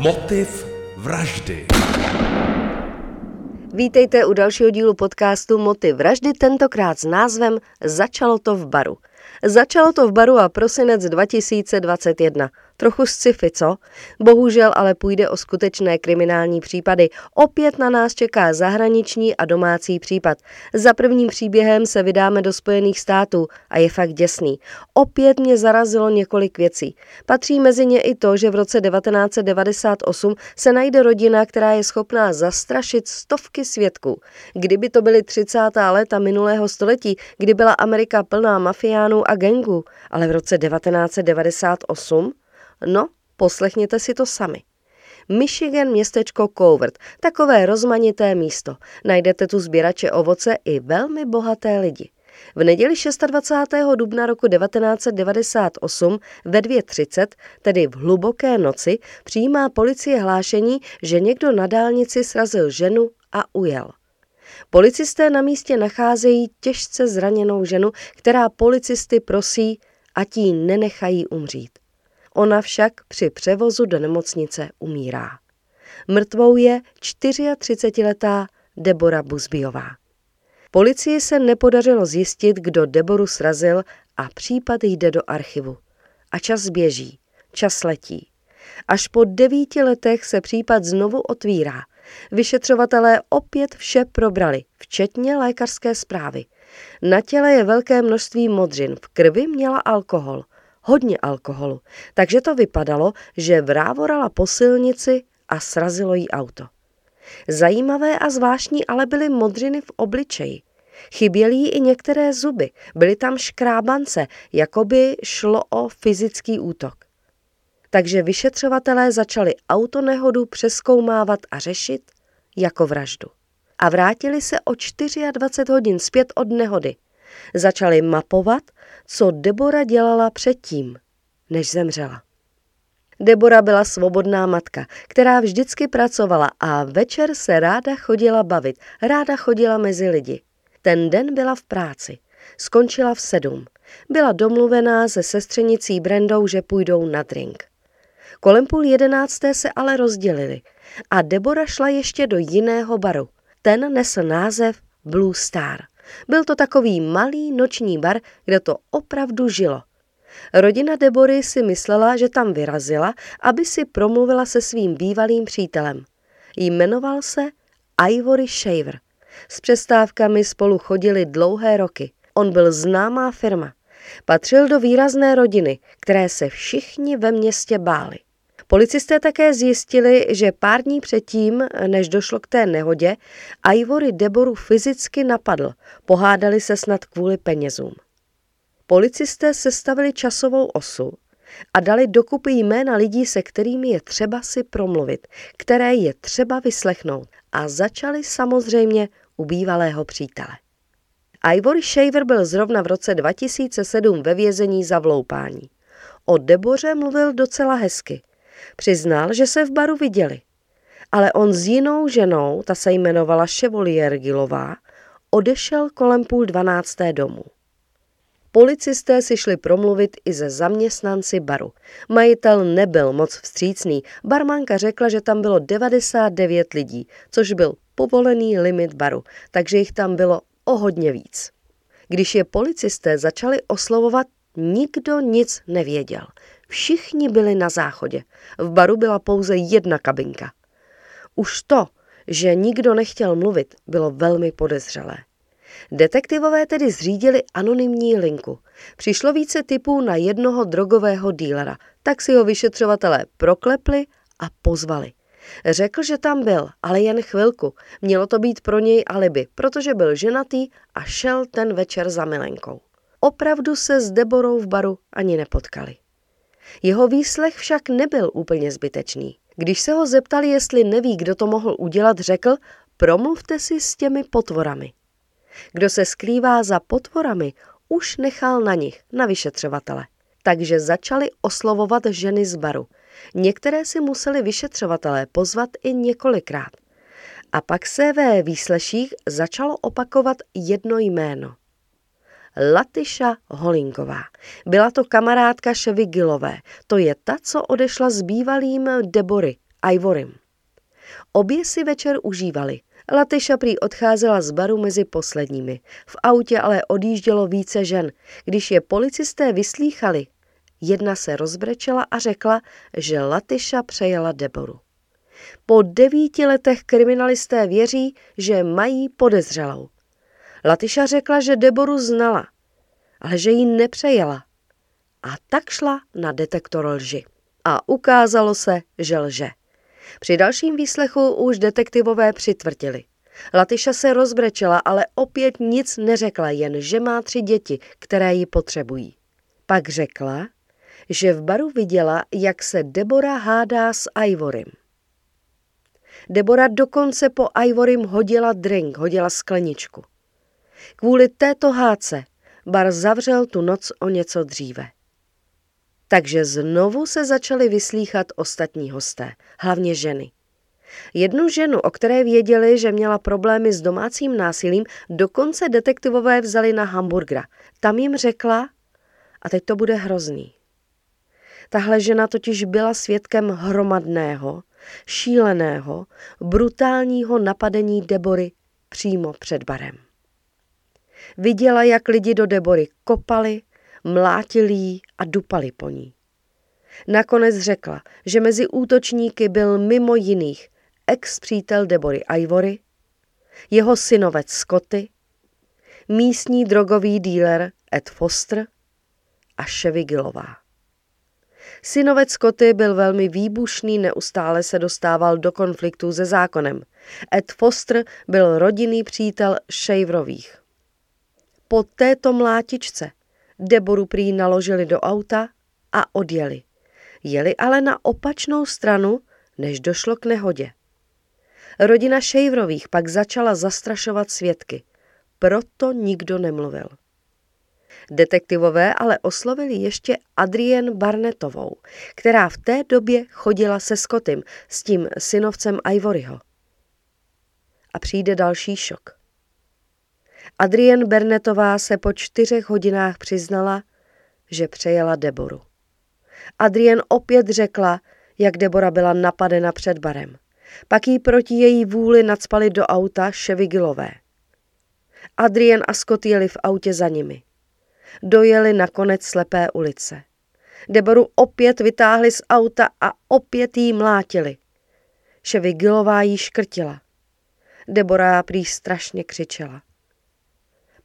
Motiv vraždy. Vítejte u dalšího dílu podcastu Motiv vraždy, tentokrát s názvem Začalo to v baru. Začalo to v baru a prosinec 2021. Trochu sci-fi, co? Bohužel ale půjde o skutečné kriminální případy. Opět na nás čeká zahraniční a domácí případ. Za prvním příběhem se vydáme do Spojených států a je fakt děsný. Opět mě zarazilo několik věcí. Patří mezi ně i to, že v roce 1998 se najde rodina, která je schopná zastrašit stovky svědků. Kdyby to byly 30. léta minulého století, kdy byla Amerika plná mafiánů a gangů, ale v roce 1998 No, poslechněte si to sami. Michigan městečko Covert, takové rozmanité místo. Najdete tu sběrače ovoce i velmi bohaté lidi. V neděli 26. dubna roku 1998 ve 2.30, tedy v hluboké noci, přijímá policie hlášení, že někdo na dálnici srazil ženu a ujel. Policisté na místě nacházejí těžce zraněnou ženu, která policisty prosí, ať ji nenechají umřít. Ona však při převozu do nemocnice umírá. Mrtvou je 34-letá Debora Buzbiová. Policii se nepodařilo zjistit, kdo Deboru srazil a případ jde do archivu. A čas běží, čas letí. Až po devíti letech se případ znovu otvírá. Vyšetřovatelé opět vše probrali, včetně lékařské zprávy. Na těle je velké množství modřin, v krvi měla alkohol hodně alkoholu, takže to vypadalo, že vrávorala po silnici a srazilo jí auto. Zajímavé a zvláštní ale byly modřiny v obličeji. Chyběly jí i některé zuby, byly tam škrábance, jako by šlo o fyzický útok. Takže vyšetřovatelé začali autonehodu přeskoumávat a řešit jako vraždu. A vrátili se o 24 hodin zpět od nehody – Začali mapovat, co Debora dělala předtím, než zemřela. Debora byla svobodná matka, která vždycky pracovala a večer se ráda chodila bavit, ráda chodila mezi lidi. Ten den byla v práci. Skončila v sedm. Byla domluvená se sestřenicí Brendou, že půjdou na drink. Kolem půl jedenácté se ale rozdělili a Debora šla ještě do jiného baru. Ten nesl název Blue Star. Byl to takový malý noční bar, kde to opravdu žilo. Rodina Debory si myslela, že tam vyrazila, aby si promluvila se svým bývalým přítelem. Jmenoval se Ivory Shaver. S přestávkami spolu chodili dlouhé roky. On byl známá firma. Patřil do výrazné rodiny, které se všichni ve městě báli. Policisté také zjistili, že pár dní předtím, než došlo k té nehodě, Ivory Deboru fyzicky napadl. Pohádali se snad kvůli penězům. Policisté sestavili časovou osu a dali dokupy jména lidí, se kterými je třeba si promluvit, které je třeba vyslechnout a začali samozřejmě u bývalého přítele. Ivory Shaver byl zrovna v roce 2007 ve vězení za vloupání. O Deboře mluvil docela hezky. Přiznal, že se v baru viděli. Ale on s jinou ženou, ta se jmenovala Chevalier Gilová, odešel kolem půl dvanácté domů. Policisté si šli promluvit i ze zaměstnanci baru. Majitel nebyl moc vstřícný. Barmanka řekla, že tam bylo 99 lidí, což byl povolený limit baru, takže jich tam bylo o hodně víc. Když je policisté začali oslovovat, nikdo nic nevěděl. Všichni byli na záchodě. V baru byla pouze jedna kabinka. Už to, že nikdo nechtěl mluvit, bylo velmi podezřelé. Detektivové tedy zřídili anonymní linku. Přišlo více typů na jednoho drogového dílera, tak si ho vyšetřovatelé proklepli a pozvali. Řekl, že tam byl, ale jen chvilku. Mělo to být pro něj alibi, protože byl ženatý a šel ten večer za milenkou. Opravdu se s Deborou v baru ani nepotkali. Jeho výslech však nebyl úplně zbytečný. Když se ho zeptali, jestli neví, kdo to mohl udělat, řekl, promluvte si s těmi potvorami. Kdo se skrývá za potvorami, už nechal na nich, na vyšetřovatele. Takže začali oslovovat ženy z baru. Některé si museli vyšetřovatelé pozvat i několikrát. A pak se ve výsleších začalo opakovat jedno jméno. Latiša Holinková. Byla to kamarádka Ševy Gilové. To je ta, co odešla s bývalým Debory Ivorym. Obě si večer užívali. Latyša prý odcházela z baru mezi posledními. V autě ale odjíždělo více žen. Když je policisté vyslýchali, jedna se rozbrečela a řekla, že Latyša přejela Deboru. Po devíti letech kriminalisté věří, že mají podezřelou. Latyša řekla, že Deboru znala, ale že ji nepřejela. A tak šla na detektor lži. A ukázalo se, že lže. Při dalším výslechu už detektivové přitvrdili. Latyša se rozbrečela, ale opět nic neřekla, jen že má tři děti, které ji potřebují. Pak řekla, že v baru viděla, jak se Debora hádá s Ivorym. Debora dokonce po Ivorym hodila drink, hodila skleničku. Kvůli této hádce bar zavřel tu noc o něco dříve. Takže znovu se začaly vyslýchat ostatní hosté, hlavně ženy. Jednu ženu, o které věděli, že měla problémy s domácím násilím, dokonce detektivové vzali na hamburgra. Tam jim řekla, a teď to bude hrozný. Tahle žena totiž byla svědkem hromadného, šíleného, brutálního napadení Debory přímo před barem. Viděla, jak lidi do Debory kopali, mlátili jí a dupali po ní. Nakonec řekla, že mezi útočníky byl mimo jiných ex-přítel Debory Ivory, jeho synovec Scotty, místní drogový díler Ed Foster a Chevy Gillová. Synovec Scotty byl velmi výbušný, neustále se dostával do konfliktů se zákonem. Ed Foster byl rodinný přítel Shaverových. Po této mlátičce Deboru prý naložili do auta a odjeli. Jeli ale na opačnou stranu, než došlo k nehodě. Rodina Shaverových pak začala zastrašovat svědky. Proto nikdo nemluvil. Detektivové ale oslovili ještě Adrienne Barnetovou, která v té době chodila se Scottym, s tím synovcem Ivoryho. A přijde další šok. Adrienne Bernetová se po čtyřech hodinách přiznala, že přejela Deboru. Adrienne opět řekla, jak Debora byla napadena před barem. Pak jí proti její vůli nadspali do auta Ševigilové. Adrien a Scott jeli v autě za nimi. Dojeli na konec slepé ulice. Deboru opět vytáhli z auta a opět jí mlátili. Ševigilová jí škrtila. Debora prý strašně křičela.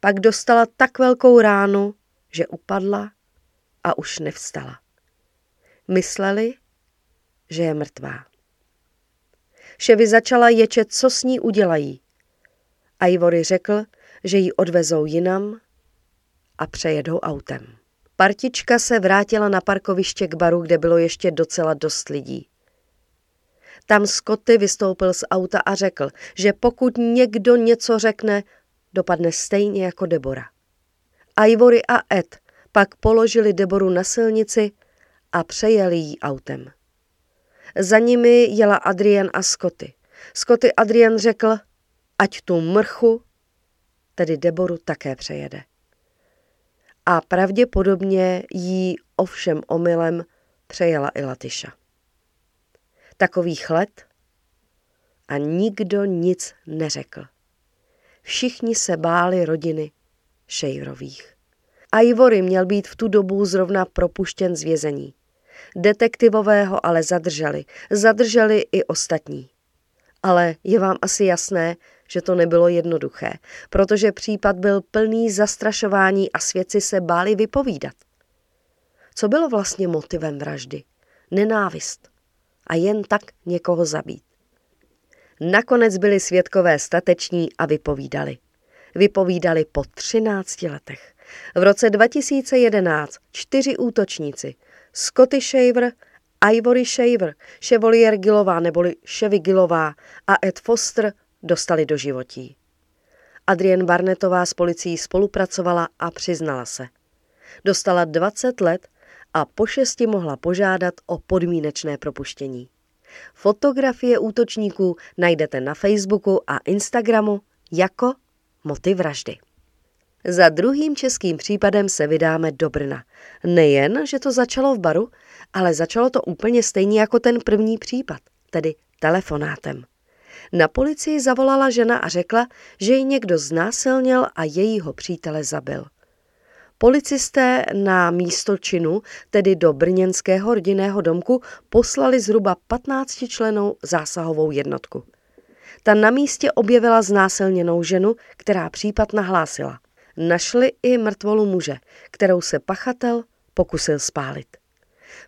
Pak dostala tak velkou ránu, že upadla a už nevstala. Mysleli, že je mrtvá. Ševi začala ječet, co s ní udělají. A Ivory řekl, že ji odvezou jinam a přejedou autem. Partička se vrátila na parkoviště k baru, kde bylo ještě docela dost lidí. Tam Scotty vystoupil z auta a řekl, že pokud někdo něco řekne, dopadne stejně jako Debora. Ivory a Ed pak položili Deboru na silnici a přejeli jí autem. Za nimi jela Adrian a Scotty. Scotty Adrian řekl, ať tu mrchu, tedy Deboru, také přejede. A pravděpodobně jí ovšem omylem přejela i Latyša. Takových let a nikdo nic neřekl. Všichni se báli rodiny Šejrových. Ivory měl být v tu dobu zrovna propuštěn z vězení. Detektivové ho ale zadrželi. Zadrželi i ostatní. Ale je vám asi jasné, že to nebylo jednoduché, protože případ byl plný zastrašování a svědci se báli vypovídat. Co bylo vlastně motivem vraždy? Nenávist. A jen tak někoho zabít. Nakonec byli svědkové stateční a vypovídali. Vypovídali po 13 letech. V roce 2011 čtyři útočníci, Scotty Shaver, Ivory Shaver, Chevalier Gillová neboli Chevy Gillová a Ed Foster dostali do životí. Adrienne Barnetová s policií spolupracovala a přiznala se. Dostala 20 let a po šesti mohla požádat o podmínečné propuštění. Fotografie útočníků najdete na Facebooku a Instagramu jako motiv vraždy. Za druhým českým případem se vydáme do Brna. Nejen, že to začalo v baru, ale začalo to úplně stejně jako ten první případ. tedy telefonátem. Na policii zavolala žena a řekla, že ji někdo znásilnil a jejího přítele zabil. Policisté na místo činu, tedy do brněnského rodinného domku, poslali zhruba 15 členou zásahovou jednotku. Ta na místě objevila znásilněnou ženu, která případ nahlásila. Našli i mrtvolu muže, kterou se pachatel pokusil spálit.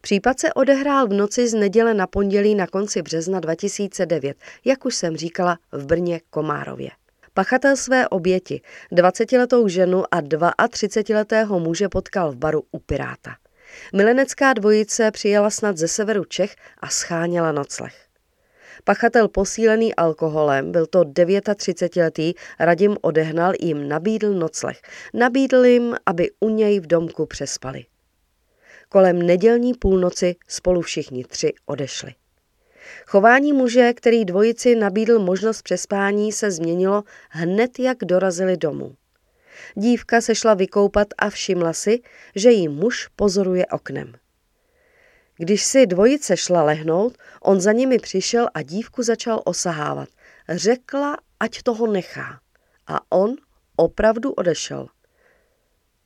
Případ se odehrál v noci z neděle na pondělí na konci března 2009, jak už jsem říkala, v Brně Komárově. Pachatel své oběti, 20-letou ženu a 32-letého muže potkal v baru u Piráta. Milenecká dvojice přijela snad ze severu Čech a scháněla nocleh. Pachatel posílený alkoholem, byl to 39-letý, Radim odehnal, jim nabídl nocleh. Nabídl jim, aby u něj v domku přespali. Kolem nedělní půlnoci spolu všichni tři odešli. Chování muže, který dvojici nabídl možnost přespání, se změnilo hned, jak dorazili domů. Dívka se šla vykoupat a všimla si, že jí muž pozoruje oknem. Když si dvojice šla lehnout, on za nimi přišel a dívku začal osahávat. Řekla, ať toho nechá. A on opravdu odešel.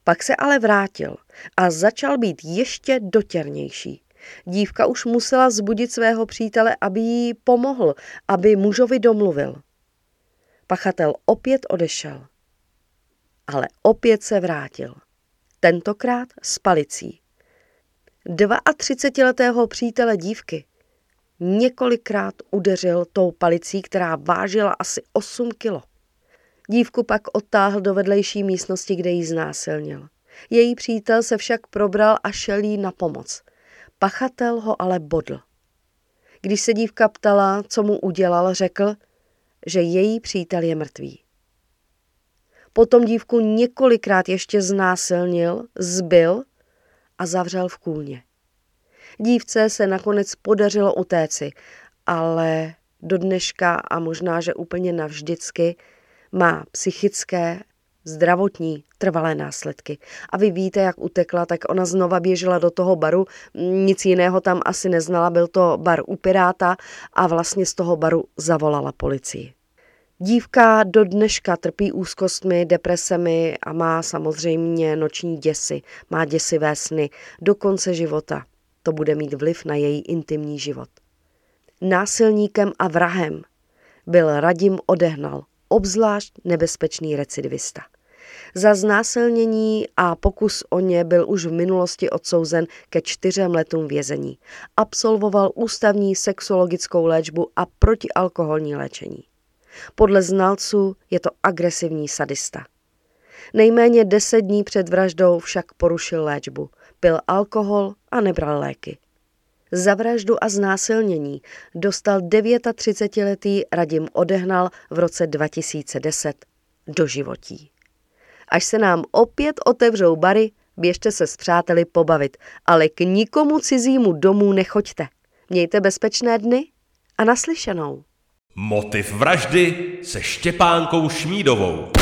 Pak se ale vrátil a začal být ještě dotěrnější. Dívka už musela zbudit svého přítele, aby jí pomohl, aby mužovi domluvil. Pachatel opět odešel. Ale opět se vrátil. Tentokrát s palicí. 32-letého přítele dívky několikrát udeřil tou palicí, která vážila asi 8 kilo. Dívku pak odtáhl do vedlejší místnosti, kde ji znásilnil. Její přítel se však probral a šel jí na pomoc. Pachatel ho ale bodl. Když se dívka ptala, co mu udělal, řekl, že její přítel je mrtvý. Potom dívku několikrát ještě znásilnil, zbyl a zavřel v kůlně. Dívce se nakonec podařilo utéci, ale do dneška a možná, že úplně navždycky má psychické, zdravotní, trvalé následky. A vy víte, jak utekla, tak ona znova běžela do toho baru, nic jiného tam asi neznala, byl to bar u Piráta a vlastně z toho baru zavolala policii. Dívka do dneška trpí úzkostmi, depresemi a má samozřejmě noční děsy, má děsivé sny do konce života. To bude mít vliv na její intimní život. Násilníkem a vrahem byl Radim Odehnal, obzvlášť nebezpečný recidivista. Za znásilnění a pokus o ně byl už v minulosti odsouzen ke čtyřem letům vězení. Absolvoval ústavní sexuologickou léčbu a protialkoholní léčení. Podle znalců je to agresivní sadista. Nejméně deset dní před vraždou však porušil léčbu, pil alkohol a nebral léky. Za vraždu a znásilnění dostal 39-letý Radim Odehnal v roce 2010 do životí. Až se nám opět otevřou bary, běžte se s přáteli pobavit, ale k nikomu cizímu domů nechoďte. Mějte bezpečné dny a naslyšenou. Motiv vraždy se Štěpánkou Šmídovou.